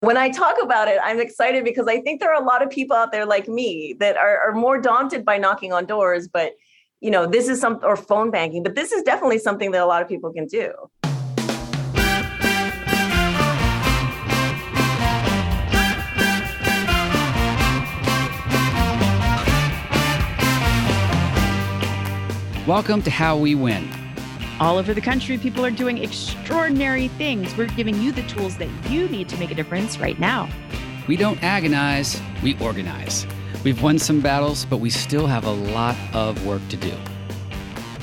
when I talk about it, I'm excited because I think there are a lot of people out there like me that are, are more daunted by knocking on doors, but you know, this is some or phone banking, but this is definitely something that a lot of people can do. Welcome to How We Win. All over the country, people are doing extraordinary things. We're giving you the tools that you need to make a difference right now. We don't agonize, we organize. We've won some battles, but we still have a lot of work to do.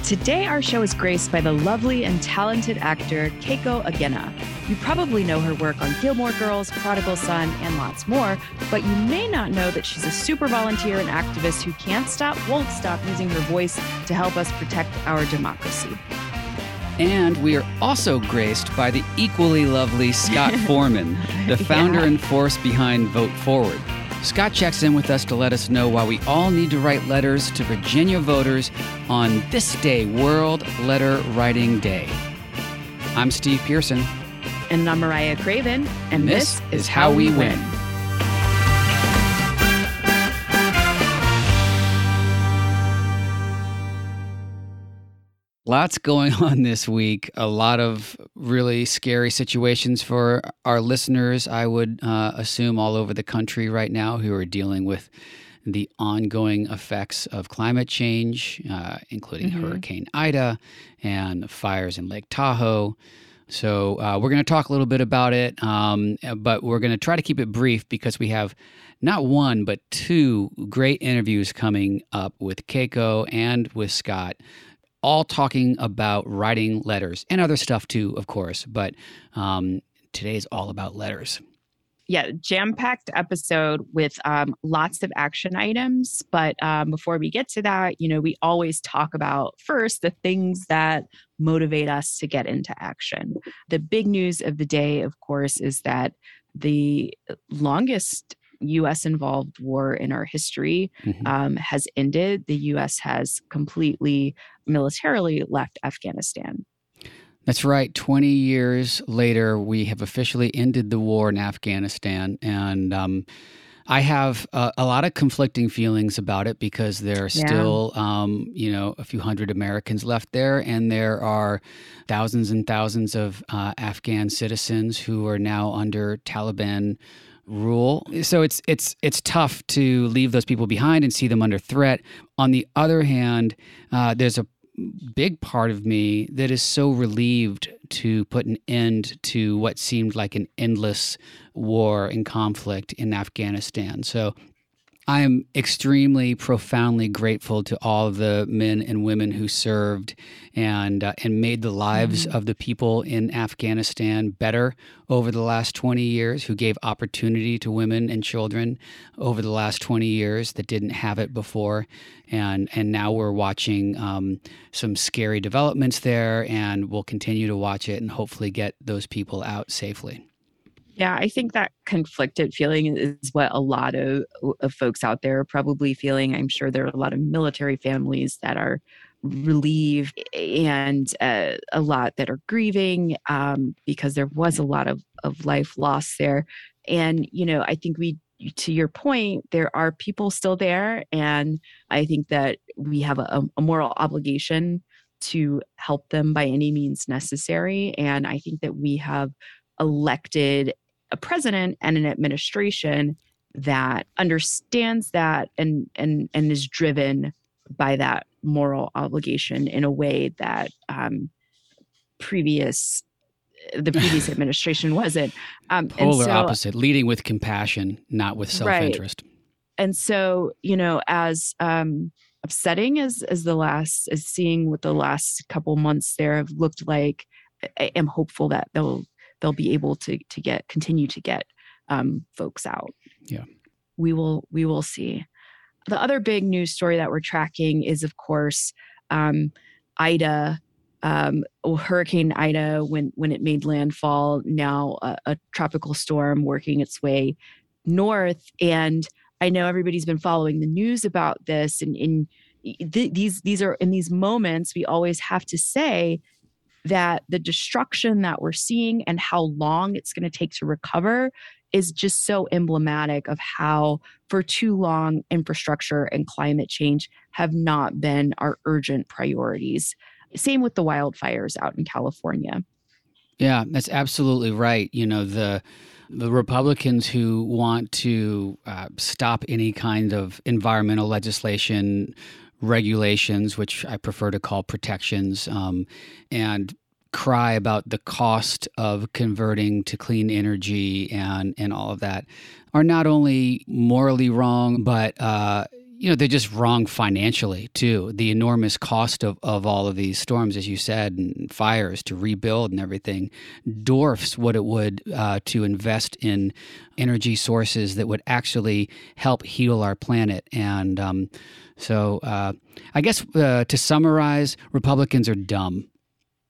Today, our show is graced by the lovely and talented actor Keiko Agena. You probably know her work on Gilmore Girls, Prodigal Son, and lots more, but you may not know that she's a super volunteer and activist who can't stop, won't stop using her voice to help us protect our democracy. And we are also graced by the equally lovely Scott Forman, the founder yeah. and force behind Vote Forward. Scott checks in with us to let us know why we all need to write letters to Virginia voters on this day, World Letter Writing Day. I'm Steve Pearson. And I'm Mariah Craven. And this, this is How We Win. Lots going on this week. A lot of really scary situations for our listeners, I would uh, assume, all over the country right now who are dealing with the ongoing effects of climate change, uh, including mm-hmm. Hurricane Ida and fires in Lake Tahoe. So, uh, we're going to talk a little bit about it, um, but we're going to try to keep it brief because we have not one, but two great interviews coming up with Keiko and with Scott all talking about writing letters and other stuff too, of course. But um, today is all about letters. Yeah, jam packed episode with um, lots of action items. But um, before we get to that, you know, we always talk about first the things that motivate us to get into action. The big news of the day, of course, is that the longest US involved war in our history mm-hmm. um, has ended. The US has completely militarily left Afghanistan. That's right. 20 years later, we have officially ended the war in Afghanistan. And um, I have a, a, lot of conflicting feelings about it because there are yeah. still, um, you know, a few hundred Americans left there, and there are thousands and thousands of uh, Afghan citizens who are now under Taliban rule. So it's it's it's tough to leave those people behind and see them under threat. On the other hand, uh, there's a big part of me that is so relieved to put an end to what seemed like an endless war and conflict in Afghanistan. So I am extremely profoundly grateful to all of the men and women who served and uh, and made the lives mm-hmm. of the people in Afghanistan better over the last 20 years who gave opportunity to women and children over the last 20 years that didn't have it before and and now we're watching um, some scary developments there and we'll continue to watch it and hopefully get those people out safely. Yeah, I think that conflicted feeling is what a lot of, of folks out there are probably feeling. I'm sure there are a lot of military families that are relieved and uh, a lot that are grieving um, because there was a lot of, of life lost there. And, you know, I think we, to your point, there are people still there. And I think that we have a, a moral obligation to help them by any means necessary. And I think that we have elected a president and an administration that understands that and and and is driven by that moral obligation in a way that um, previous the previous administration wasn't. Um, Polar so, opposite, leading with compassion, not with self-interest. Right. And so, you know, as um, upsetting as as the last as seeing what the last couple months there have looked like, I am hopeful that they'll they'll be able to to get continue to get um, folks out. Yeah, we will we will see. The other big news story that we're tracking is, of course, um, Ida. Um, Hurricane Ida, when when it made landfall, now a, a tropical storm working its way north. And I know everybody's been following the news about this, and in th- these these are in these moments we always have to say that the destruction that we're seeing and how long it's going to take to recover is just so emblematic of how, for too long, infrastructure and climate change have not been our urgent priorities. Same with the wildfires out in California. Yeah, that's absolutely right. You know, the the Republicans who want to uh, stop any kind of environmental legislation, regulations, which I prefer to call protections, um, and cry about the cost of converting to clean energy and and all of that are not only morally wrong, but uh, you know they're just wrong financially too. The enormous cost of, of all of these storms as you said and fires to rebuild and everything dwarfs what it would uh, to invest in energy sources that would actually help heal our planet. And um, so uh, i guess uh, to summarize republicans are dumb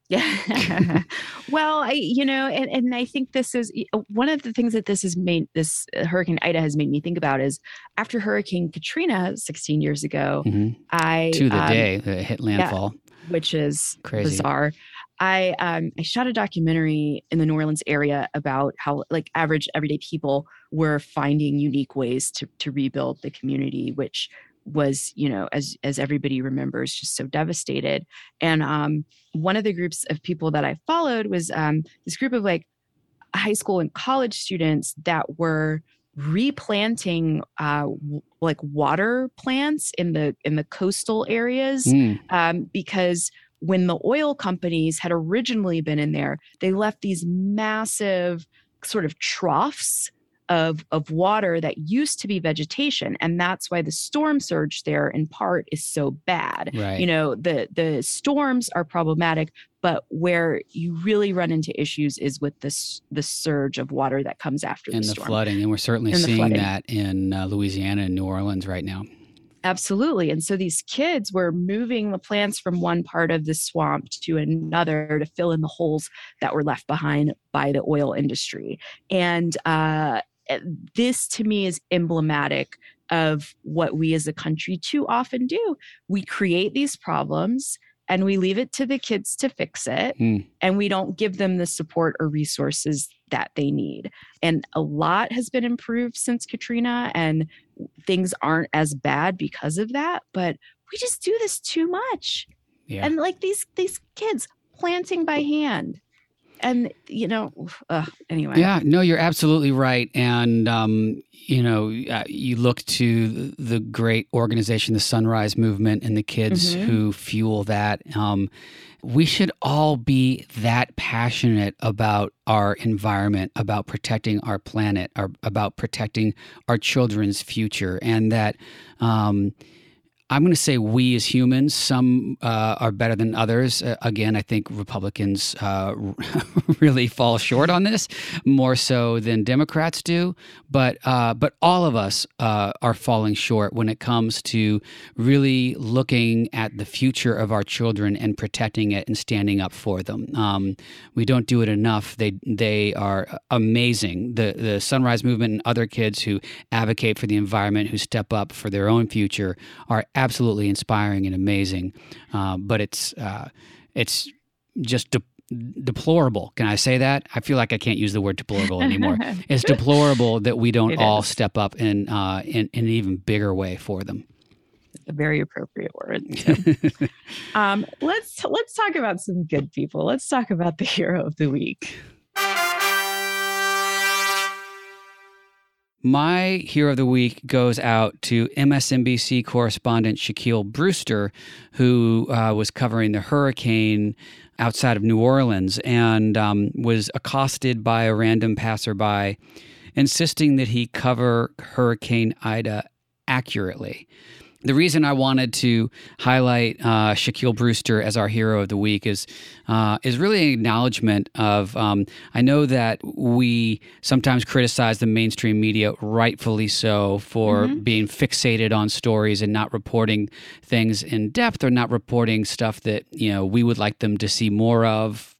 yeah. well, I, you know, and, and I think this is one of the things that this has made this uh, Hurricane Ida has made me think about is after Hurricane Katrina 16 years ago, mm-hmm. I to the um, day that it hit landfall, yeah, which is Crazy. bizarre. I um I shot a documentary in the New Orleans area about how like average everyday people were finding unique ways to to rebuild the community, which was you know as as everybody remembers just so devastated and um one of the groups of people that i followed was um this group of like high school and college students that were replanting uh w- like water plants in the in the coastal areas mm. um because when the oil companies had originally been in there they left these massive sort of troughs of of water that used to be vegetation and that's why the storm surge there in part is so bad right. you know the the storms are problematic but where you really run into issues is with this the surge of water that comes after storm. and the, the flooding and we're certainly and seeing that in uh, louisiana and new orleans right now Absolutely. And so these kids were moving the plants from one part of the swamp to another to fill in the holes that were left behind by the oil industry. And uh, this to me is emblematic of what we as a country too often do. We create these problems and we leave it to the kids to fix it mm. and we don't give them the support or resources that they need. And a lot has been improved since Katrina and things aren't as bad because of that, but we just do this too much. Yeah. And like these these kids planting by hand and you know uh, anyway yeah no you're absolutely right and um, you know uh, you look to the great organization the sunrise movement and the kids mm-hmm. who fuel that um, we should all be that passionate about our environment about protecting our planet our, about protecting our children's future and that um, I'm going to say we as humans, some uh, are better than others. Uh, again, I think Republicans uh, really fall short on this more so than Democrats do. But uh, but all of us uh, are falling short when it comes to really looking at the future of our children and protecting it and standing up for them. Um, we don't do it enough. They they are amazing. The the Sunrise Movement and other kids who advocate for the environment, who step up for their own future, are absolutely inspiring and amazing. Uh, but it's uh, it's just de- deplorable. Can I say that? I feel like I can't use the word deplorable anymore. it's deplorable that we don't it all is. step up in, uh, in, in an even bigger way for them. A very appropriate word. um, let's let's talk about some good people. Let's talk about the hero of the week. My hero of the week goes out to MSNBC correspondent Shaquille Brewster, who uh, was covering the hurricane outside of New Orleans and um, was accosted by a random passerby, insisting that he cover Hurricane Ida accurately the reason I wanted to highlight uh, Shaquille Brewster as our hero of the week is uh, is really an acknowledgement of. Um, I know that we sometimes criticize the mainstream media, rightfully so, for mm-hmm. being fixated on stories and not reporting things in depth or not reporting stuff that you know we would like them to see more of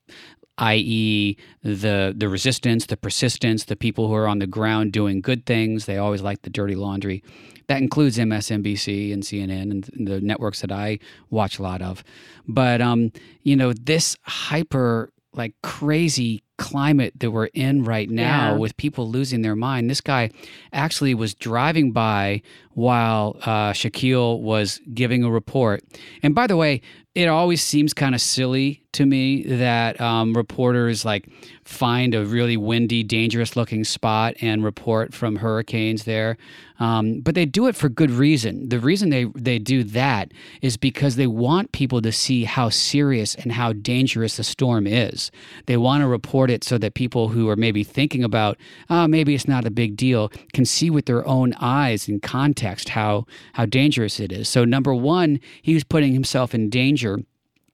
i.e., the the resistance, the persistence, the people who are on the ground doing good things. They always like the dirty laundry. That includes MSNBC and CNN and the networks that I watch a lot of. But um, you know, this hyper like crazy climate that we're in right now yeah. with people losing their mind. This guy actually was driving by while uh, Shaquille was giving a report. And by the way, it always seems kind of silly to me that um, reporters like find a really windy, dangerous looking spot and report from hurricanes there. Um, but they do it for good reason. The reason they, they do that is because they want people to see how serious and how dangerous the storm is. They want to report it so that people who are maybe thinking about, oh, maybe it's not a big deal, can see with their own eyes in context how, how dangerous it is. So, number one, he was putting himself in danger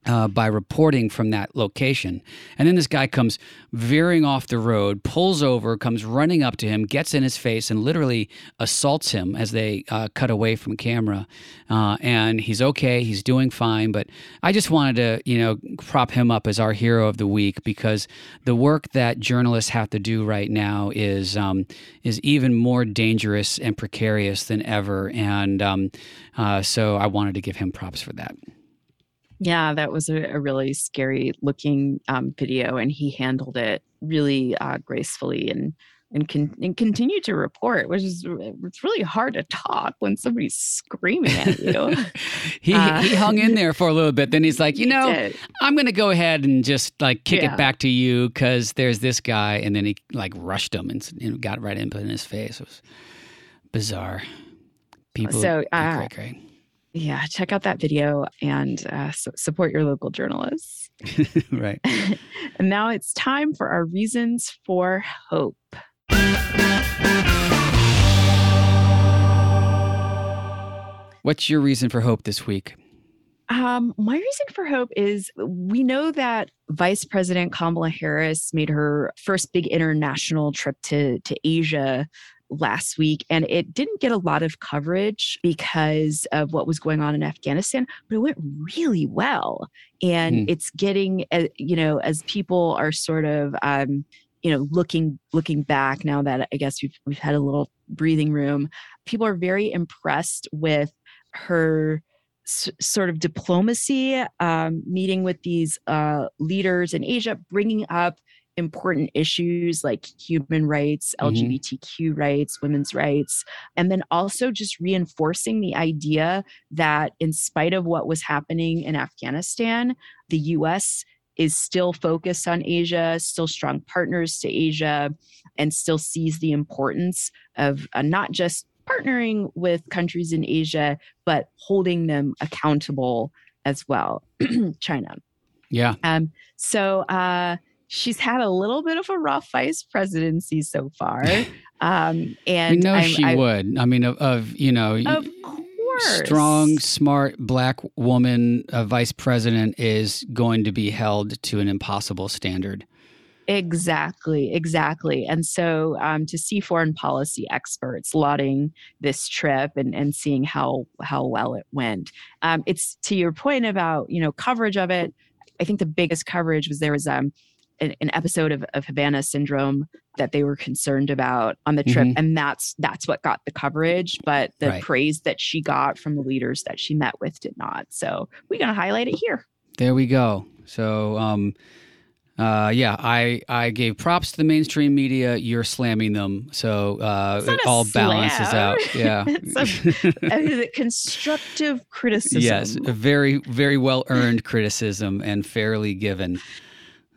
uh, by reporting from that location. And then this guy comes veering off the road, pulls over, comes running up to him, gets in his face, and literally assaults him as they uh, cut away from camera. Uh, and he's okay, he's doing fine. But I just wanted to, you know, prop him up as our hero of the week because the work that journalists have to do right now is um, is even more dangerous and precarious than ever. And um, uh, so I wanted to give him props for that. Yeah, that was a, a really scary looking um, video, and he handled it really uh, gracefully and and, con- and continue to report, which is it's really hard to talk when somebody's screaming at you. he uh, he hung in there for a little bit. Then he's like, you know, did. I'm going to go ahead and just like kick yeah. it back to you because there's this guy, and then he like rushed him and, and got right in, in his face. It was bizarre. People, so uh, cray, cray yeah, check out that video and uh, so support your local journalists. right. and now it's time for our reasons for hope. What's your reason for hope this week? Um, my reason for hope is we know that Vice President Kamala Harris made her first big international trip to, to Asia last week, and it didn't get a lot of coverage because of what was going on in Afghanistan, but it went really well. And mm. it's getting, uh, you know, as people are sort of, um, you know, looking looking back now that I guess we've we've had a little breathing room, people are very impressed with her sort of diplomacy, um, meeting with these uh, leaders in Asia, bringing up important issues like human rights, mm-hmm. LGBTQ rights, women's rights, and then also just reinforcing the idea that in spite of what was happening in Afghanistan, the US is still focused on Asia, still strong partners to Asia, and still sees the importance of uh, not just partnering with countries in Asia, but holding them accountable as well. China. Yeah. Um, so, uh, she's had a little bit of a rough vice presidency so far. Um, and we know I'm, she I, would. I mean, of, of you know, of course, strong, smart black woman a vice president is going to be held to an impossible standard. Exactly, exactly. And so um, to see foreign policy experts lauding this trip and, and seeing how how well it went, um, it's to your point about you know coverage of it. I think the biggest coverage was there was um, an, an episode of, of Havana syndrome that they were concerned about on the trip mm-hmm. and that's that's what got the coverage but the right. praise that she got from the leaders that she met with did not so we're going to highlight it here there we go so um uh, yeah, I, I gave props to the mainstream media. You're slamming them, so uh, it all slam. balances out. Yeah, it's a, a constructive criticism. Yes, very very well earned criticism and fairly given.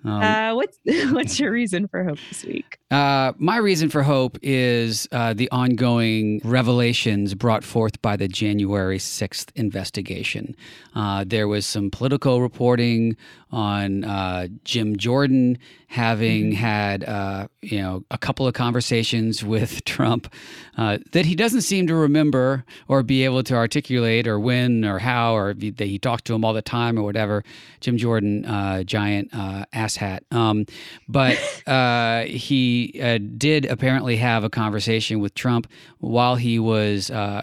Um, uh, what's what's your reason for hope this week? Uh, my reason for hope is uh, the ongoing revelations brought forth by the January 6th investigation. Uh, there was some political reporting on uh, Jim Jordan having mm-hmm. had, uh, you know, a couple of conversations with Trump uh, that he doesn't seem to remember or be able to articulate or when or how or that he talked to him all the time or whatever. Jim Jordan, giant asshat. Um, but he uh, did apparently have a conversation with Trump while he was, uh,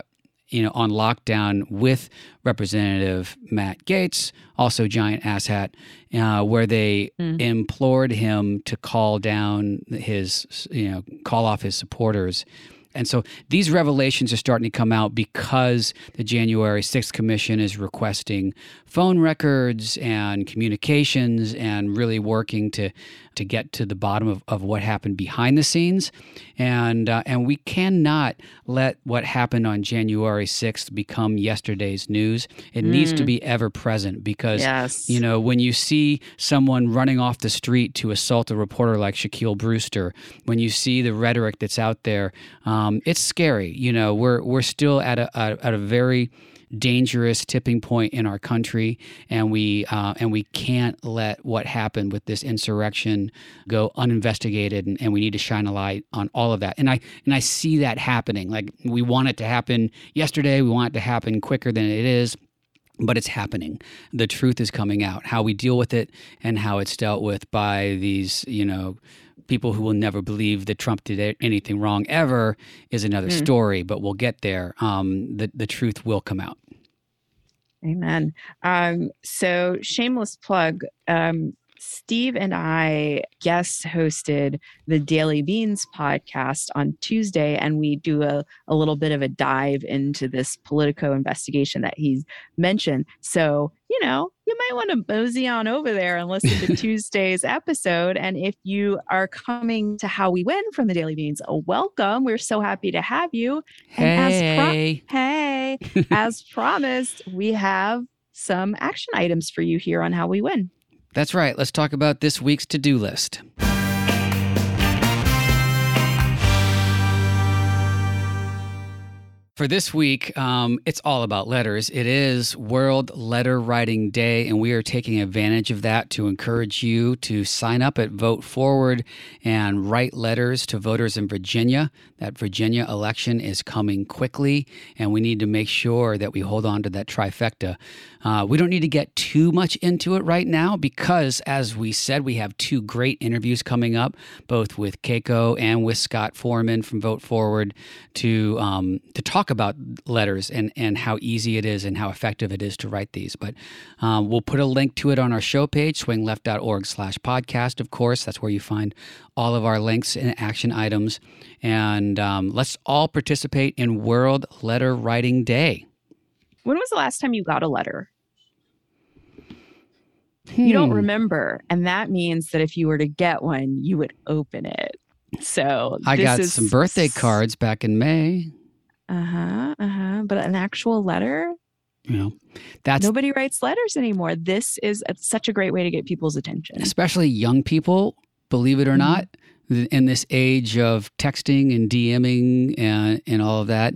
you know, on lockdown with Representative Matt Gaetz, also giant asshat, uh, where they mm. implored him to call down his, you know, call off his supporters. And so these revelations are starting to come out because the January 6th Commission is requesting phone records and communications and really working to to get to the bottom of, of what happened behind the scenes. And uh, and we cannot let what happened on January 6th become yesterday's news. It mm. needs to mm. be ever present because yes. you know when you see someone running off the street to assault a reporter like Shaquille Brewster, when you see the rhetoric that's out there, um, it's scary. You know, we're we're still at a, a at a very dangerous tipping point in our country, and we uh, and we can't let what happened with this insurrection go uninvestigated, and, and we need to shine a light on all of that. And I and I see that happening. Like we want it to happen yesterday, we want it to happen quicker than it is but it's happening. The truth is coming out. How we deal with it and how it's dealt with by these, you know, people who will never believe that Trump did anything wrong ever is another mm. story, but we'll get there. Um, the, the truth will come out. Amen. Um, so, shameless plug. Um, Steve and I guest hosted the Daily Beans podcast on Tuesday, and we do a, a little bit of a dive into this Politico investigation that he's mentioned. So, you know, you might want to mosey on over there and listen to Tuesday's episode. And if you are coming to How We Win from the Daily Beans, welcome. We're so happy to have you. And hey. As pro- hey, as promised, we have some action items for you here on How We Win. That's right. Let's talk about this week's to do list. For this week, um, it's all about letters. It is World Letter Writing Day, and we are taking advantage of that to encourage you to sign up at Vote Forward and write letters to voters in Virginia. That Virginia election is coming quickly, and we need to make sure that we hold on to that trifecta. Uh, we don't need to get too much into it right now because, as we said, we have two great interviews coming up, both with Keiko and with Scott Forman from Vote Forward, to um, to talk about letters and and how easy it is and how effective it is to write these. But um, we'll put a link to it on our show page, swingleft.org/podcast. Of course, that's where you find all of our links and action items. And um, let's all participate in World Letter Writing Day. When was the last time you got a letter? Hmm. You don't hmm. remember. And that means that if you were to get one, you would open it. So I got is... some birthday cards back in May. Uh huh. Uh huh. But an actual letter? You know, that's nobody writes letters anymore. This is a, such a great way to get people's attention, especially young people. Believe it or mm-hmm. not, in this age of texting and DMing and and all of that,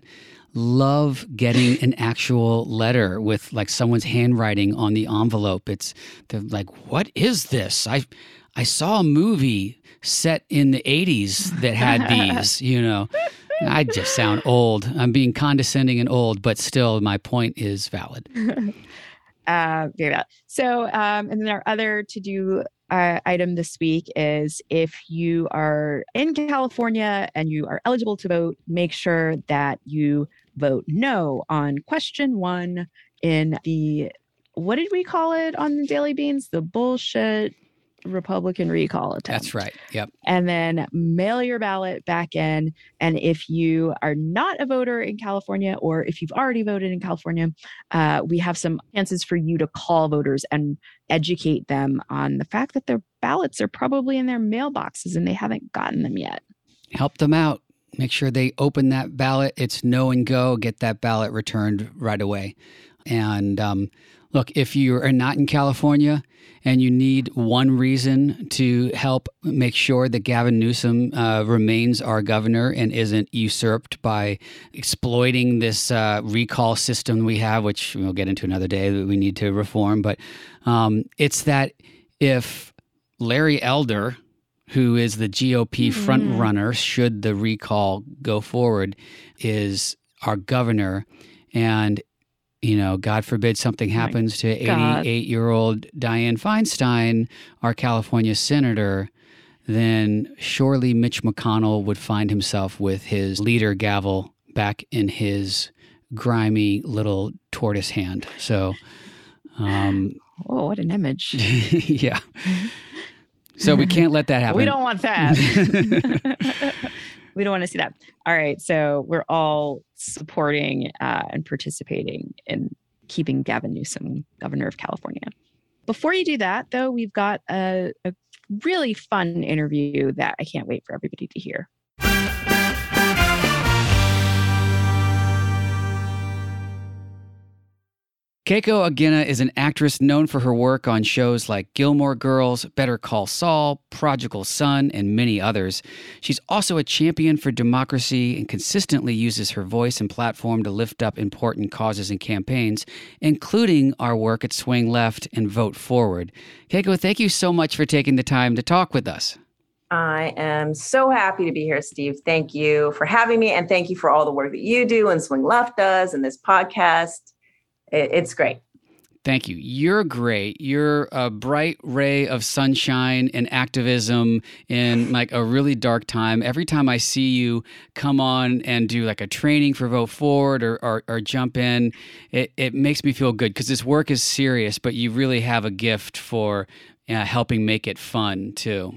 love getting an actual letter with like someone's handwriting on the envelope. It's they're like, what is this? I I saw a movie set in the 80s that had these, you know. I just sound old. I'm being condescending and old, but still my point is valid. uh, yeah. So, um, and then our other to do uh, item this week is if you are in California and you are eligible to vote, make sure that you vote no on question one in the what did we call it on the Daily Beans? The bullshit Republican recall attempt. That's right. Yep. And then mail your ballot back in. And if you are not a voter in California, or if you've already voted in California, uh, we have some chances for you to call voters and educate them on the fact that their ballots are probably in their mailboxes and they haven't gotten them yet. Help them out make sure they open that ballot. It's no and go. Get that ballot returned right away. And um, look, if you are not in California and you need one reason to help make sure that Gavin Newsom uh, remains our governor and isn't usurped by exploiting this uh, recall system we have, which we'll get into another day that we need to reform, but um, it's that if Larry Elder, who is the GOP mm-hmm. front should the recall go forward, is our governor. And, you know, God forbid something happens to 88 year old Dianne Feinstein, our California senator, then surely Mitch McConnell would find himself with his leader gavel back in his grimy little tortoise hand. So, um, oh, what an image. yeah. So we can't let that happen. we don't want that. we don't want to see that. All right. So we're all supporting uh, and participating in keeping Gavin Newsom governor of California. Before you do that, though, we've got a, a really fun interview that I can't wait for everybody to hear. Keiko Agena is an actress known for her work on shows like Gilmore Girls, Better Call Saul, Prodigal Son, and many others. She's also a champion for democracy and consistently uses her voice and platform to lift up important causes and campaigns, including our work at Swing Left and Vote Forward. Keiko, thank you so much for taking the time to talk with us. I am so happy to be here, Steve. Thank you for having me, and thank you for all the work that you do and Swing Left does and this podcast it, it's great. Thank you. You're great. You're a bright ray of sunshine and activism in like a really dark time. Every time I see you come on and do like a training for Vote Forward or, or, or jump in, it, it makes me feel good because this work is serious, but you really have a gift for uh, helping make it fun too.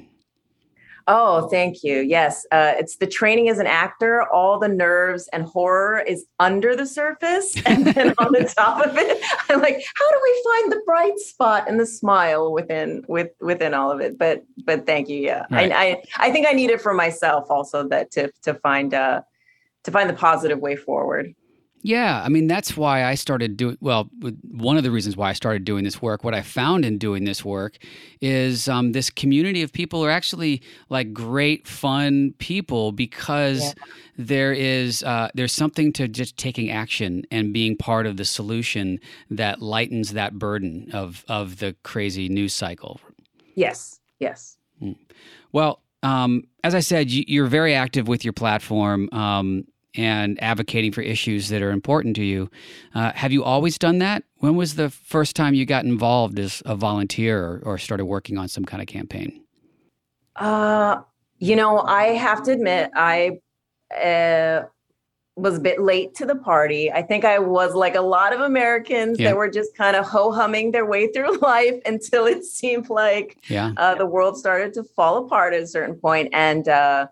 Oh, thank you. Yes, uh, it's the training as an actor. All the nerves and horror is under the surface, and then on the top of it, I'm like, how do we find the bright spot and the smile within with within all of it? But but thank you. Yeah, right. I, I, I think I need it for myself also that to to find uh to find the positive way forward. Yeah, I mean that's why I started doing well. One of the reasons why I started doing this work, what I found in doing this work, is um, this community of people are actually like great, fun people because yeah. there is uh, there's something to just taking action and being part of the solution that lightens that burden of of the crazy news cycle. Yes. Yes. Mm. Well, um, as I said, you, are very active with your platform. Um, and advocating for issues that are important to you. Uh, have you always done that? When was the first time you got involved as a volunteer or, or started working on some kind of campaign? Uh, you know, I have to admit, I uh, was a bit late to the party. I think I was like a lot of Americans yeah. that were just kind of ho humming their way through life until it seemed like yeah. uh, the world started to fall apart at a certain point. And uh,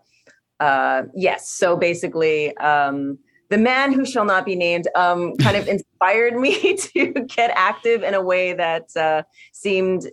uh, yes. So basically, um, the man who shall not be named um, kind of inspired me to get active in a way that uh, seemed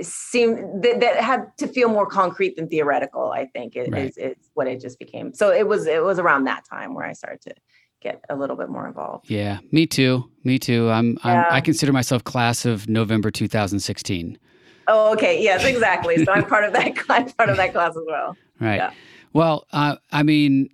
seemed that, that, had to feel more concrete than theoretical. I think is, right. is, is what it just became. So it was it was around that time where I started to get a little bit more involved. Yeah, me too. Me too. I'm, I'm I consider myself class of November 2016. Oh, okay. Yes, exactly. So I'm part of that. I'm part of that class as well. Right. Yeah. Well, uh, I mean,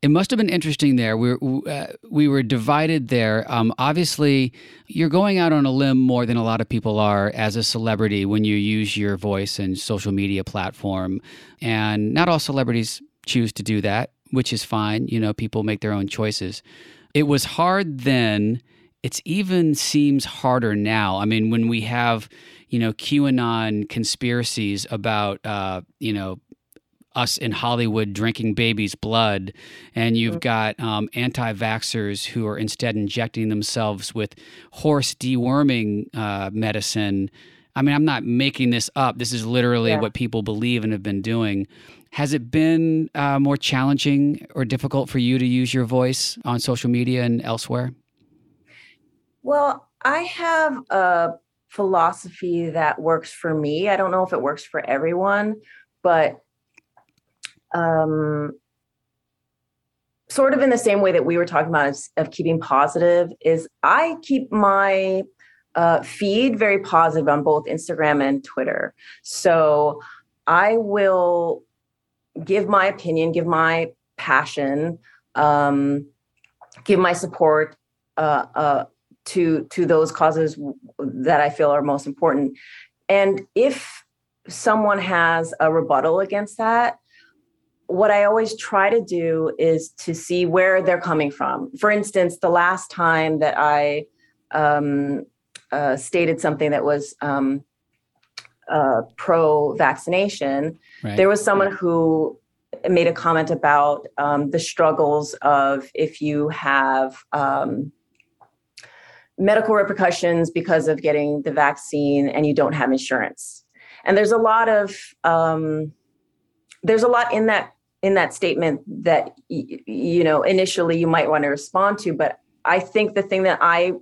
it must have been interesting there. We were, uh, we were divided there. Um, obviously, you're going out on a limb more than a lot of people are as a celebrity when you use your voice and social media platform. And not all celebrities choose to do that, which is fine. You know, people make their own choices. It was hard then. It even seems harder now. I mean, when we have, you know, QAnon conspiracies about, uh, you know, us in Hollywood drinking babies' blood, and you've mm. got um, anti vaxxers who are instead injecting themselves with horse deworming uh, medicine. I mean, I'm not making this up. This is literally yeah. what people believe and have been doing. Has it been uh, more challenging or difficult for you to use your voice on social media and elsewhere? Well, I have a philosophy that works for me. I don't know if it works for everyone, but um, sort of in the same way that we were talking about of, of keeping positive is I keep my uh, feed very positive on both Instagram and Twitter. So I will give my opinion, give my passion, um, give my support uh, uh, to to those causes that I feel are most important. And if someone has a rebuttal against that, what I always try to do is to see where they're coming from. For instance, the last time that I um, uh, stated something that was um, uh, pro vaccination, right. there was someone who made a comment about um, the struggles of if you have um, medical repercussions because of getting the vaccine and you don't have insurance. And there's a lot of um, there's a lot in that in that statement that you know initially you might want to respond to but i think the thing that i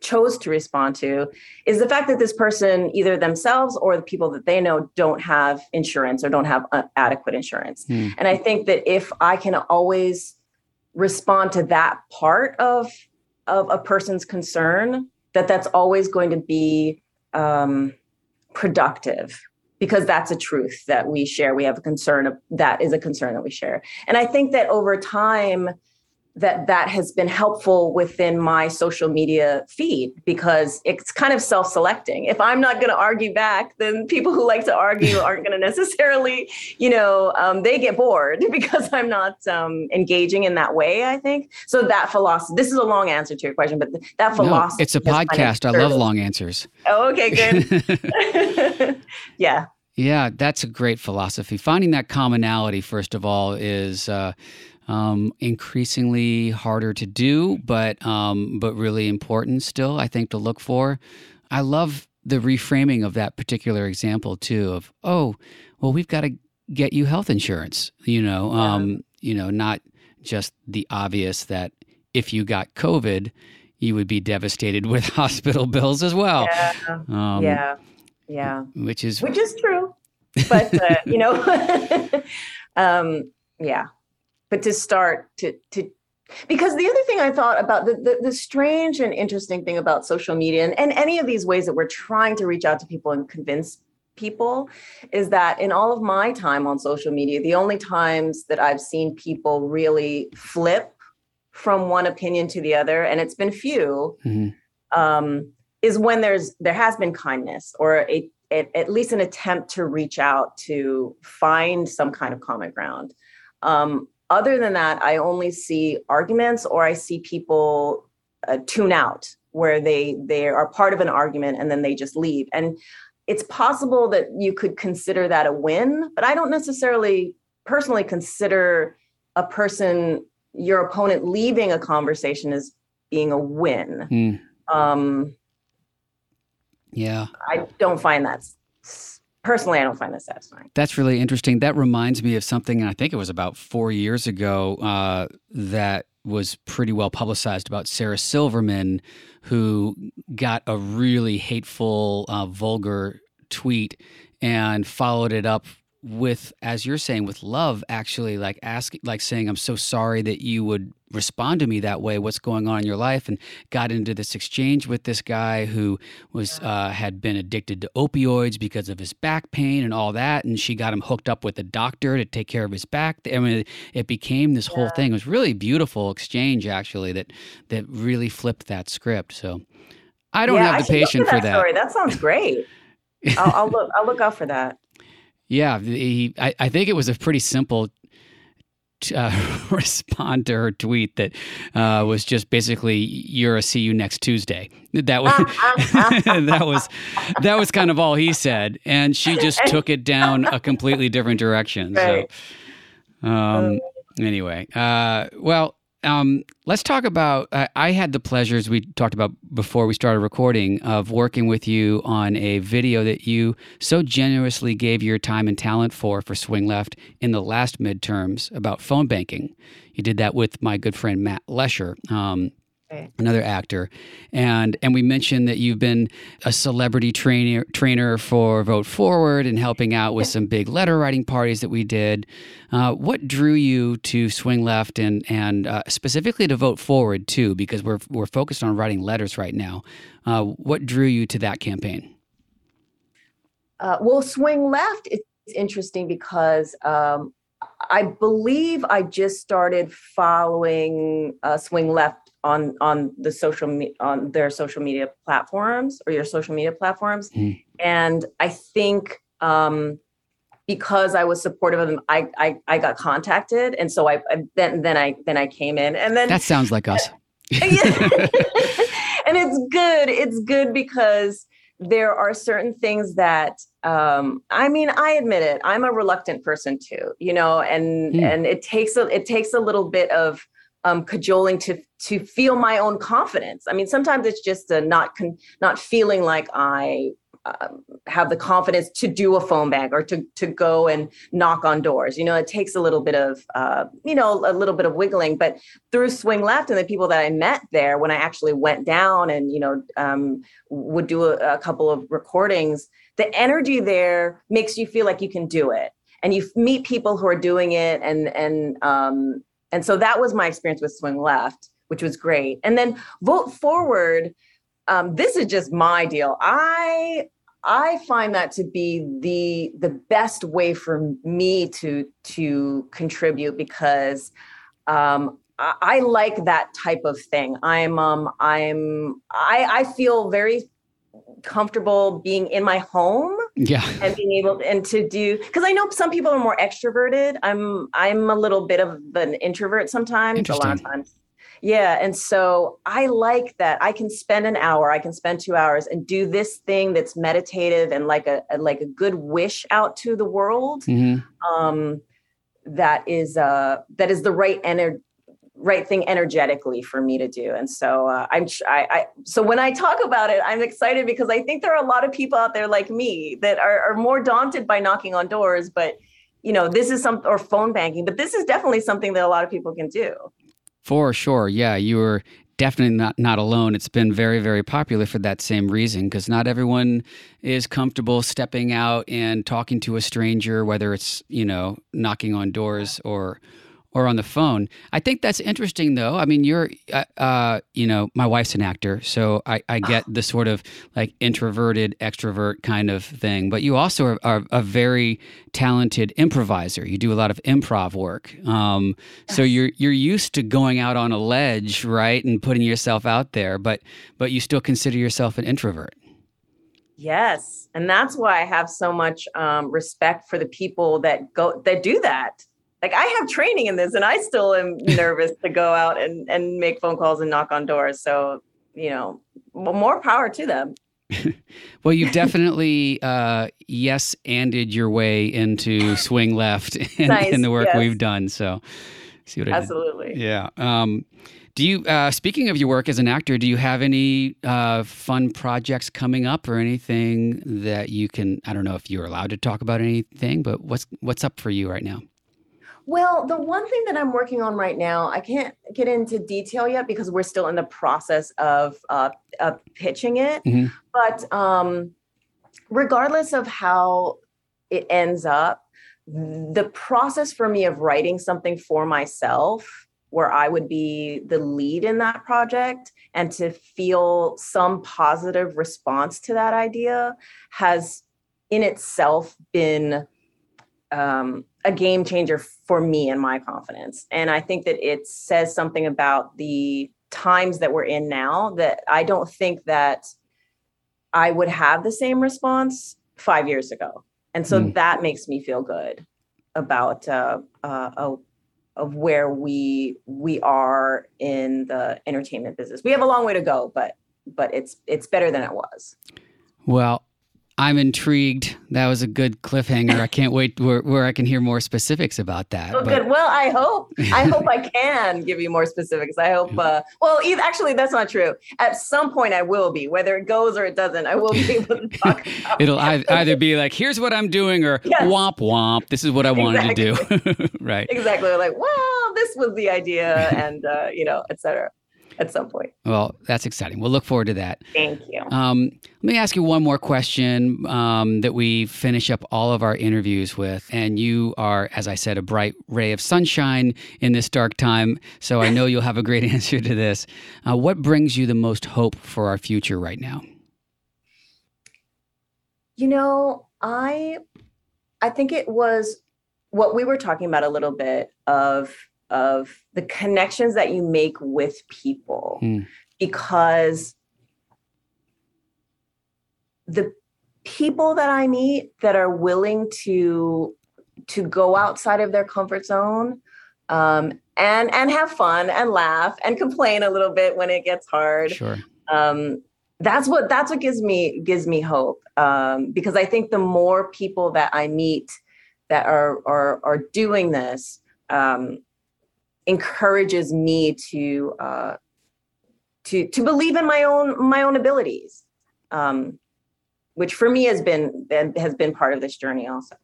chose to respond to is the fact that this person either themselves or the people that they know don't have insurance or don't have uh, adequate insurance mm. and i think that if i can always respond to that part of of a person's concern that that's always going to be um, productive because that's a truth that we share. We have a concern of, that is a concern that we share. And I think that over time, that that has been helpful within my social media feed because it's kind of self-selecting. If i'm not going to argue back then people who like to argue aren't going to necessarily you know um, they get bored because i'm not um, engaging in that way i think. So that philosophy this is a long answer to your question but that philosophy no, it's a podcast kind of i love long answers. Oh okay good. Yeah. Yeah that's a great philosophy. Finding that commonality first of all is uh, um, increasingly harder to do, but um, but really important still. I think to look for. I love the reframing of that particular example too. Of oh, well, we've got to get you health insurance. You know, yeah. um, you know, not just the obvious that if you got COVID, you would be devastated with hospital bills as well. Yeah, um, yeah, yeah. Which is which is true, but uh, you know, um, yeah but to start to to because the other thing I thought about the, the, the strange and interesting thing about social media and, and any of these ways that we're trying to reach out to people and convince people is that in all of my time on social media, the only times that I've seen people really flip from one opinion to the other, and it's been few, mm-hmm. um, is when there's there has been kindness or a, a, at least an attempt to reach out to find some kind of common ground. Um, other than that, I only see arguments or I see people uh, tune out where they they are part of an argument and then they just leave. And it's possible that you could consider that a win, but I don't necessarily personally consider a person your opponent leaving a conversation as being a win. Mm. Um, yeah, I don't find that personally, I don't find that satisfying. That's really interesting. That reminds me of something, and I think it was about four years ago, uh, that was pretty well publicized about Sarah Silverman, who got a really hateful, uh, vulgar tweet and followed it up with as you're saying with love actually like asking like saying i'm so sorry that you would respond to me that way. What's going on in your life? And got into this exchange with this guy who was uh, had been addicted to opioids because of his back pain and all that and she got him hooked up with a doctor to take care of his back. I mean it became this whole thing. It was really beautiful exchange actually that that really flipped that script. So i don't yeah, have the patience for that. story. that sounds great. I'll, I'll look i'll look out for that yeah, he, I, I think it was a pretty simple uh, respond to her tweet that uh, was just basically "You're a see you next Tuesday." That was that was that was kind of all he said, and she just took it down a completely different direction. Right. So, um, anyway, uh, well, um, let's talk about. Uh, I had the pleasures we talked about before we started recording of working with you on a video that you so generously gave your time and talent for for Swing Left in the last midterms about phone banking. You did that with my good friend Matt Lesher. Um, another actor, and and we mentioned that you've been a celebrity trainer trainer for Vote Forward and helping out with some big letter writing parties that we did. Uh, what drew you to Swing Left and and uh, specifically to Vote Forward too? Because we're we're focused on writing letters right now. Uh, what drew you to that campaign? Uh, well, Swing Left is interesting because. Um, I believe I just started following uh, Swing Left on on the social me- on their social media platforms or your social media platforms. Mm. and i think um because i was supportive of them i i, I got contacted. And so I, I then then i then i came in. And then that sounds like us. And it's good. It's good because there are certain things that um, i mean i admit it. I'm a reluctant person too you know and mm. and it takes a it takes a little bit of um, cajoling to to feel my own confidence. I mean, sometimes it's just a not con- not feeling like I uh, have the confidence to do a phone bank or to to go and knock on doors. You know, it takes a little bit of uh, you know a little bit of wiggling. But through Swing Left and the people that I met there, when I actually went down and you know um, would do a, a couple of recordings, the energy there makes you feel like you can do it, and you meet people who are doing it, and and um, and so that was my experience with Swing Left, which was great. And then Vote Forward um, this is just my deal. I I find that to be the the best way for me to to contribute because um, I, I, like that type of thing. I'm um, I'm I, I feel very comfortable being in my home yeah and being able to, and to do because i know some people are more extroverted i'm i'm a little bit of an introvert sometimes a lot of times yeah. And so I like that I can spend an hour, I can spend two hours and do this thing that's meditative and like a, like a good wish out to the world. Mm-hmm. Um, that is uh that is the right energy right thing energetically for me to do and so uh, i'm I, I, so when i talk about it i'm excited because i think there are a lot of people out there like me that are, are more daunted by knocking on doors but you know this is some or phone banking but this is definitely something that a lot of people can do for sure. Yeah, you were definitely not, not alone. It's been very, very popular for that same reason because not everyone is comfortable stepping out and talking to a stranger, whether it's, you know, knocking on doors or or on the phone. I think that's interesting, though. I mean, you're, uh, uh, you know, my wife's an actor, so I, I get the sort of like introverted, extrovert kind of thing. But you also are, are a very talented improviser. You do a lot of improv work, um, so you're you're used to going out on a ledge, right, and putting yourself out there. But but you still consider yourself an introvert. Yes, and that's why I have so much um, respect for the people that go that do that like I have training in this and I still am nervous to go out and, and make phone calls and knock on doors. So, you know, more power to them. well, you've definitely uh, yes anded your way into swing left in, nice. in the work yes. we've done. So, see what I Absolutely. Did? Yeah. Um, do you, uh, speaking of your work as an actor, do you have any uh, fun projects coming up or anything that you can? I don't know if you're allowed to talk about anything, but what's what's up for you right now? Well, the one thing that I'm working on right now, I can't get into detail yet because we're still in the process of, uh, of pitching it. Mm-hmm. But um, regardless of how it ends up, the process for me of writing something for myself where I would be the lead in that project and to feel some positive response to that idea has in itself been um, a game changer for me and my confidence. And I think that it says something about the times that we're in now that I don't think that I would have the same response five years ago. And so mm. that makes me feel good about uh, uh, of where we we are in the entertainment business. We have a long way to go, but but it's it's better than it was. Well, I'm intrigued. That was a good cliffhanger. I can't wait where, where I can hear more specifics about that. Oh, but... good. Well, I hope I hope I can give you more specifics. I hope. Uh, well, either, actually, that's not true. At some point, I will be. Whether it goes or it doesn't, I will be able to talk. It'll either be like, "Here's what I'm doing," or yes. "Womp womp. This is what I wanted exactly. to do." right. Exactly. Like, well, this was the idea, and uh, you know, etc at some point. Well, that's exciting. We'll look forward to that. Thank you. Um, let me ask you one more question um, that we finish up all of our interviews with. And you are, as I said, a bright ray of sunshine in this dark time. So I know you'll have a great answer to this. Uh, what brings you the most hope for our future right now? You know, I I think it was what we were talking about a little bit of of the connections that you make with people mm. because the people that I meet that are willing to to go outside of their comfort zone um, and and have fun and laugh and complain a little bit when it gets hard. Sure. Um, that's what that's what gives me gives me hope um, because I think the more people that I meet that are are are doing this, um, encourages me to uh, to to believe in my own my own abilities. Um, which for me has been has been part of this journey also.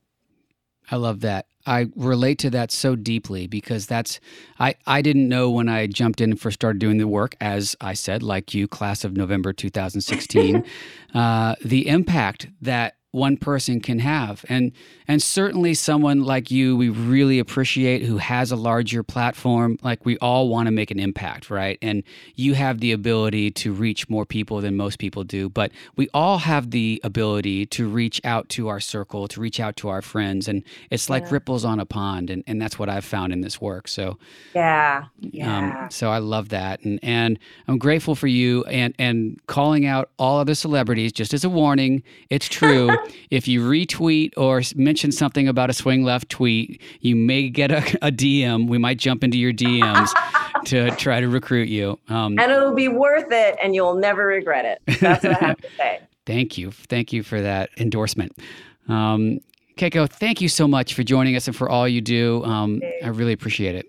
I love that. I relate to that so deeply because that's I I didn't know when I jumped in and first started doing the work, as I said, like you, class of November 2016, uh, the impact that one person can have. And and certainly someone like you we really appreciate who has a larger platform. Like we all want to make an impact right? And you have the ability to reach more people than most people do but we all have the ability to reach out to our circle to reach out to our friends and it's like yeah. ripples on a pond and, and that's what i've found in this work. So yeah um, yeah. um, so i love that. And and i'm grateful for you and and calling out all other celebrities just as a warning. It's true if you retweet or mention something about a swing left tweet, you may get a, a DM. We might jump into your DMs to try to recruit you. Um, and it'll be worth it, and you'll never regret it. That's what I have to say. Thank you. Thank you for that endorsement. Um, Keiko, thank you so much for joining us and for all you do. Um, I really appreciate it.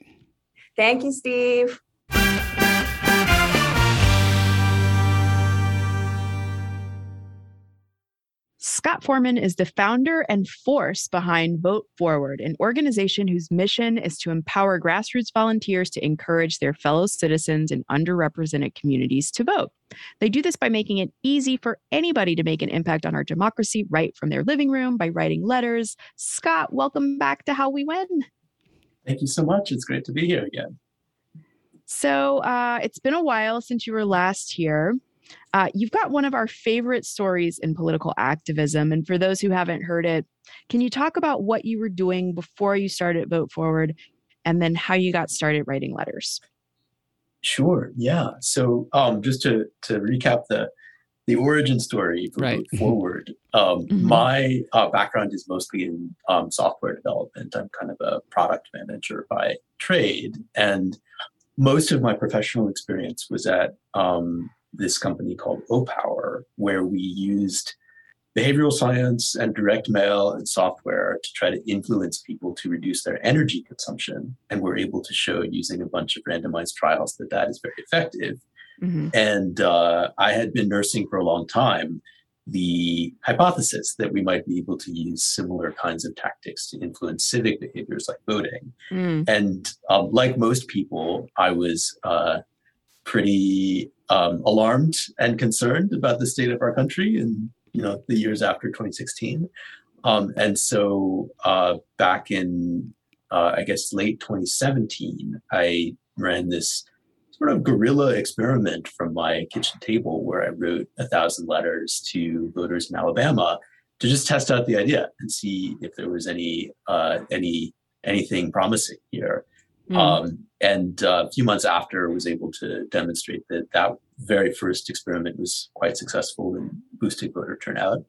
Thank you, Steve. Scott Forman is the founder and force behind Vote Forward, an organization whose mission is to empower grassroots volunteers to encourage their fellow citizens in underrepresented communities to vote. They do this by making it easy for anybody to make an impact on our democracy right from their living room by writing letters. Scott, welcome back to How We Win. Thank you so much. It's great to be here again. So, uh, it's been a while since you were last here. Uh, you've got one of our favorite stories in political activism. And for those who haven't heard it, can you talk about what you were doing before you started Vote Forward and then how you got started writing letters? Sure. Yeah. So um, just to, to recap the, the origin story for right. Vote Forward, um, mm-hmm. my uh, background is mostly in um, software development. I'm kind of a product manager by trade. And most of my professional experience was at um, this company called Opower, where we used behavioral science and direct mail and software to try to influence people to reduce their energy consumption. And we're able to show using a bunch of randomized trials that that is very effective. Mm-hmm. And uh, I had been nursing for a long time the hypothesis that we might be able to use similar kinds of tactics to influence civic behaviors like voting. Mm. And um, like most people, I was uh, pretty um, alarmed and concerned about the state of our country in you know the years after 2016. Um, and so uh, back in uh, I guess late 2017, I ran this sort of guerrilla experiment from my kitchen table where I wrote a thousand letters to voters in Alabama to just test out the idea and see if there was any uh, any anything promising here. Mm. Um, and uh, a few months after, was able to demonstrate that that very first experiment was quite successful in boosting voter turnout,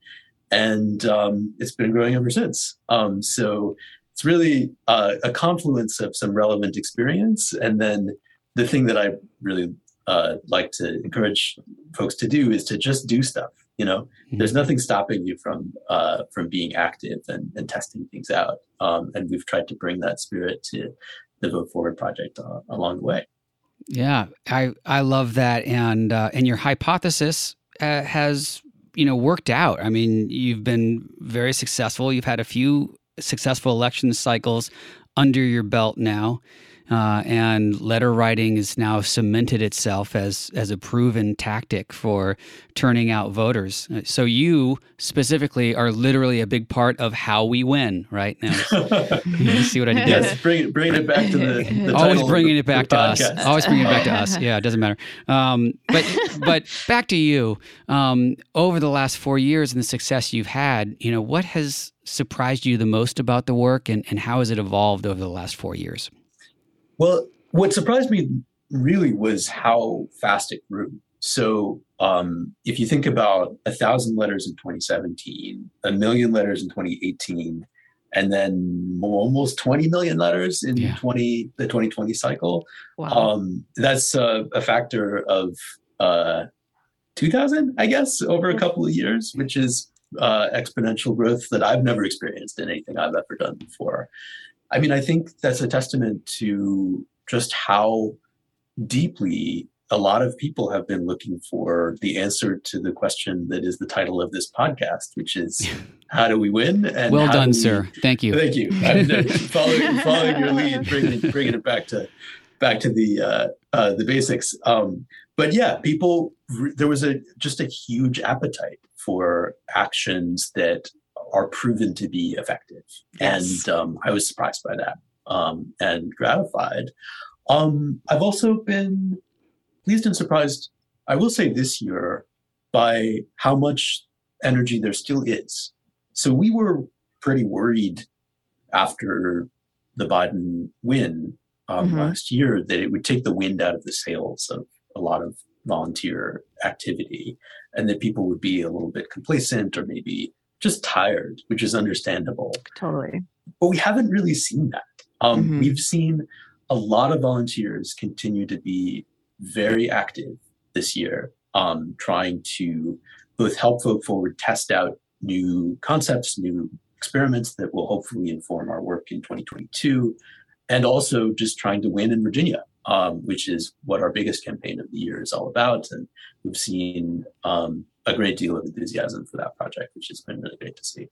and um, it's been growing ever since. Um, so it's really uh, a confluence of some relevant experience, and then the thing that I really uh, like to encourage folks to do is to just do stuff. You know, mm-hmm. there's nothing stopping you from uh, from being active and, and testing things out. Um, and we've tried to bring that spirit to the Vote Forward project uh, along the way. Yeah, I I love that, and uh, and your hypothesis uh, has you know worked out. I mean, you've been very successful. You've had a few successful election cycles under your belt now. Uh, and letter writing has now cemented itself as as a proven tactic for turning out voters. So you specifically are literally a big part of how we win right now. you see what I did? Yes, bring, bringing it back to the, the always bringing it back to podcast. us. Always bringing it back to us. Yeah, it doesn't matter. Um, but but back to you. Um, over the last four years and the success you've had, you know, what has surprised you the most about the work, and, and how has it evolved over the last four years? Well, what surprised me really was how fast it grew. So, um, if you think about a thousand letters in 2017, a million letters in 2018, and then almost 20 million letters in yeah. 20 the 2020 cycle, wow. um, that's a, a, factor of uh, 2,000, I guess, over a couple of years, which is uh, exponential growth that I've never experienced in anything I've ever done before. I mean, I think that's a testament to just how deeply a lot of people have been looking for the answer to the question that is the title of this podcast, which is how do we win? And well done, we, sir. Thank you. Thank you. following, following your lead, bringing, bringing it back to back to the uh, uh, the basics. Um, but yeah, people. There was a just a huge appetite for actions that are proven to be effective, yes. and um, I was surprised by that um, and gratified. Um, I've also been pleased and surprised. I will say this year by how much energy there still is. So we were pretty worried after the Biden win um, mm-hmm. last year that it would take the wind out of the sails of a lot of volunteer activity and that people would be a little bit complacent or maybe just tired, which is understandable. Totally. But we haven't really seen that. Um, mm-hmm. We've seen a lot of volunteers continue to be very active this year, um, trying to both help Vote Forward test out new concepts, new experiments that will hopefully inform our work in 2022, and also just trying to win in Virginia, um, which is what our biggest campaign of the year is all about. And we've seen um, a great deal of enthusiasm for that project, which has been really great to see.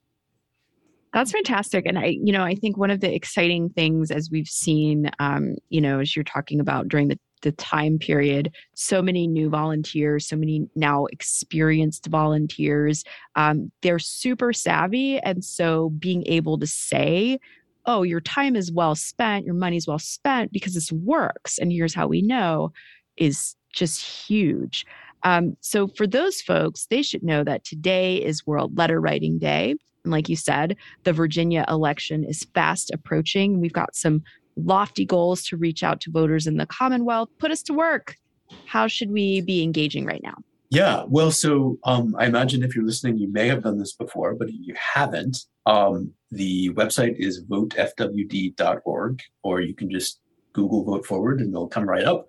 That's fantastic. And I, you know, I think one of the exciting things as we've seen, um, you know, as you're talking about during the, the time period, so many new volunteers, so many now experienced volunteers, um, they're super savvy. And so being able to say, oh, your time is well spent, your money's well spent because this works. And here's how we know is just huge. Um, so for those folks, they should know that today is World Letter Writing Day. And like you said, the Virginia election is fast approaching. We've got some lofty goals to reach out to voters in the Commonwealth. Put us to work. How should we be engaging right now? Yeah, well, so um, I imagine if you're listening, you may have done this before, but if you haven't, um, the website is votefwd.org, or you can just Google Vote Forward and it'll come right up.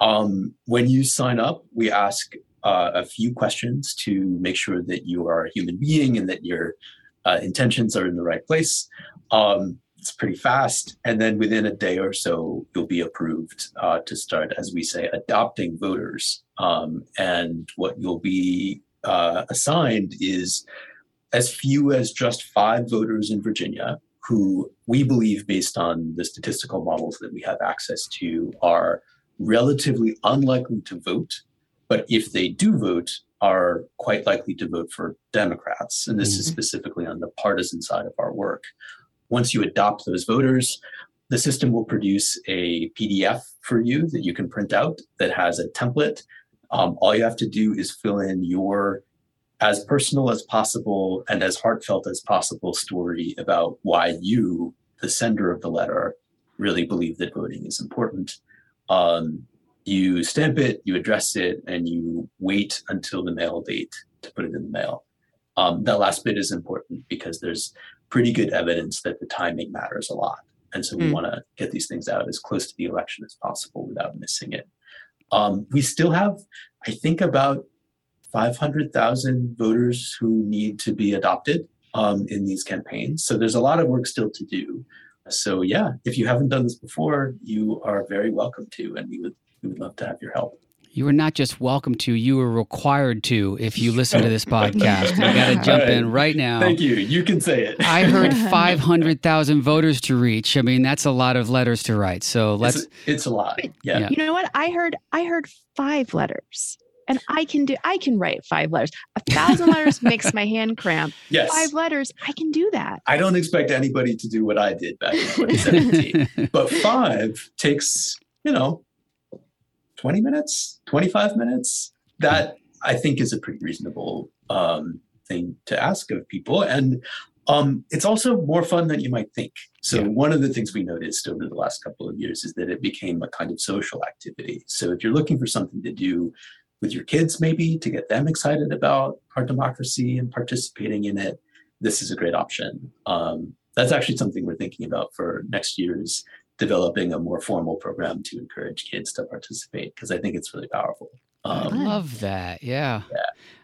Um, when you sign up, we ask uh, a few questions to make sure that you are a human being and that your uh, intentions are in the right place. Um, it's pretty fast. And then within a day or so, you'll be approved uh, to start, as we say, adopting voters. Um, and what you'll be uh, assigned is as few as just five voters in Virginia who we believe, based on the statistical models that we have access to, are relatively unlikely to vote. But if they do vote, are quite likely to vote for Democrats. And this mm-hmm. is specifically on the partisan side of our work. Once you adopt those voters, the system will produce a PDF for you that you can print out that has a template. Um, all you have to do is fill in your as personal as possible and as heartfelt as possible story about why you, the sender of the letter, really believe that voting is important. Um, you stamp it, you address it, and you wait until the mail date to put it in the mail. Um, that last bit is important because there's pretty good evidence that the timing matters a lot. And so we mm. want to get these things out as close to the election as possible without missing it. Um, we still have, I think, about 500,000 voters who need to be adopted um, in these campaigns. So there's a lot of work still to do. So, yeah, if you haven't done this before, you are very welcome to, and we would we would love to have your help. You are not just welcome to, you are required to if you listen to this podcast. You got to jump right. in right now. Thank you. You can say it. I heard 500,000 voters to reach. I mean, that's a lot of letters to write. So let's. It's a, it's a lot. Yeah. yeah. You know what? I heard, I heard five letters and I can do I can write five letters. A thousand letters makes my hand cramp. Yes. Five letters, I can do that. I don't expect anybody to do what I did back in 2017. but five takes, you know, 20 minutes, 25 minutes. That I think is a pretty reasonable um, thing to ask of people. And um, it's also more fun than you might think. So, yeah. one of the things we noticed over the last couple of years is that it became a kind of social activity. So, if you're looking for something to do with your kids, maybe to get them excited about our democracy and participating in it, this is a great option. Um, that's actually something we're thinking about for next year's developing a more formal program to encourage kids to participate because I think it's really powerful. Um, I love that. Yeah. yeah.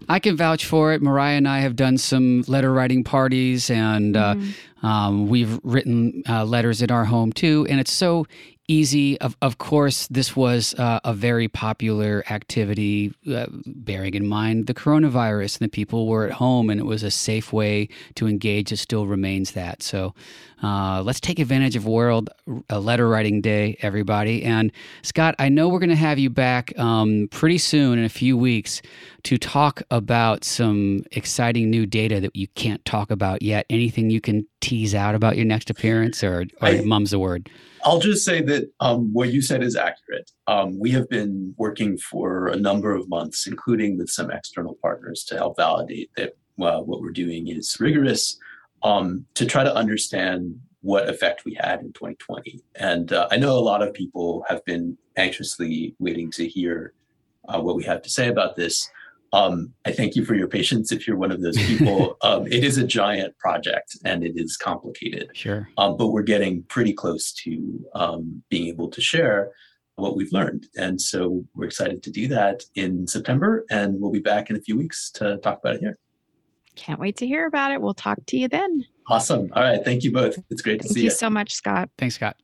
I can vouch for it. Mariah and I have done some letter writing parties, and uh, mm-hmm. Um, we've written uh, letters in our home too, and it's so easy. Of, of course, this was uh, a very popular activity, uh, bearing in mind the coronavirus and the people were at home, and it was a safe way to engage. It still remains that. So uh, let's take advantage of World uh, Letter Writing Day, everybody. And Scott, I know we're going to have you back um, pretty soon in a few weeks to talk about some exciting new data that you can't talk about yet. Anything you can tease out about your next appearance, or, or I, mum's the word? I'll just say that um, what you said is accurate. Um, we have been working for a number of months, including with some external partners, to help validate that uh, what we're doing is rigorous um, to try to understand what effect we had in 2020. And uh, I know a lot of people have been anxiously waiting to hear uh, what we have to say about this. Um, I thank you for your patience. If you're one of those people, um, it is a giant project and it is complicated. Sure. Um, but we're getting pretty close to um, being able to share what we've learned. And so we're excited to do that in September. And we'll be back in a few weeks to talk about it here. Can't wait to hear about it. We'll talk to you then. Awesome. All right. Thank you both. It's great to see you. Thank you so much, Scott. Thanks, Scott.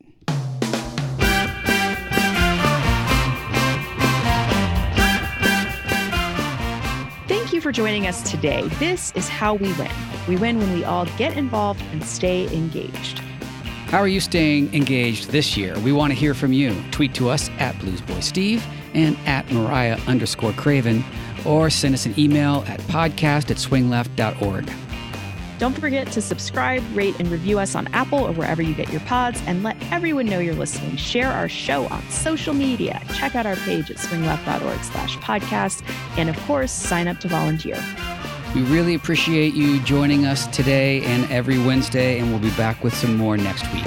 You for joining us today. This is how we win. We win when we all get involved and stay engaged. How are you staying engaged this year? We want to hear from you. Tweet to us at BluesBoySteve and at Mariah underscore Craven or send us an email at podcast at swingleft.org. Don't forget to subscribe, rate, and review us on Apple or wherever you get your pods, and let everyone know you're listening. Share our show on social media. Check out our page at swingleft.org slash podcast. And of course, sign up to volunteer. We really appreciate you joining us today and every Wednesday, and we'll be back with some more next week.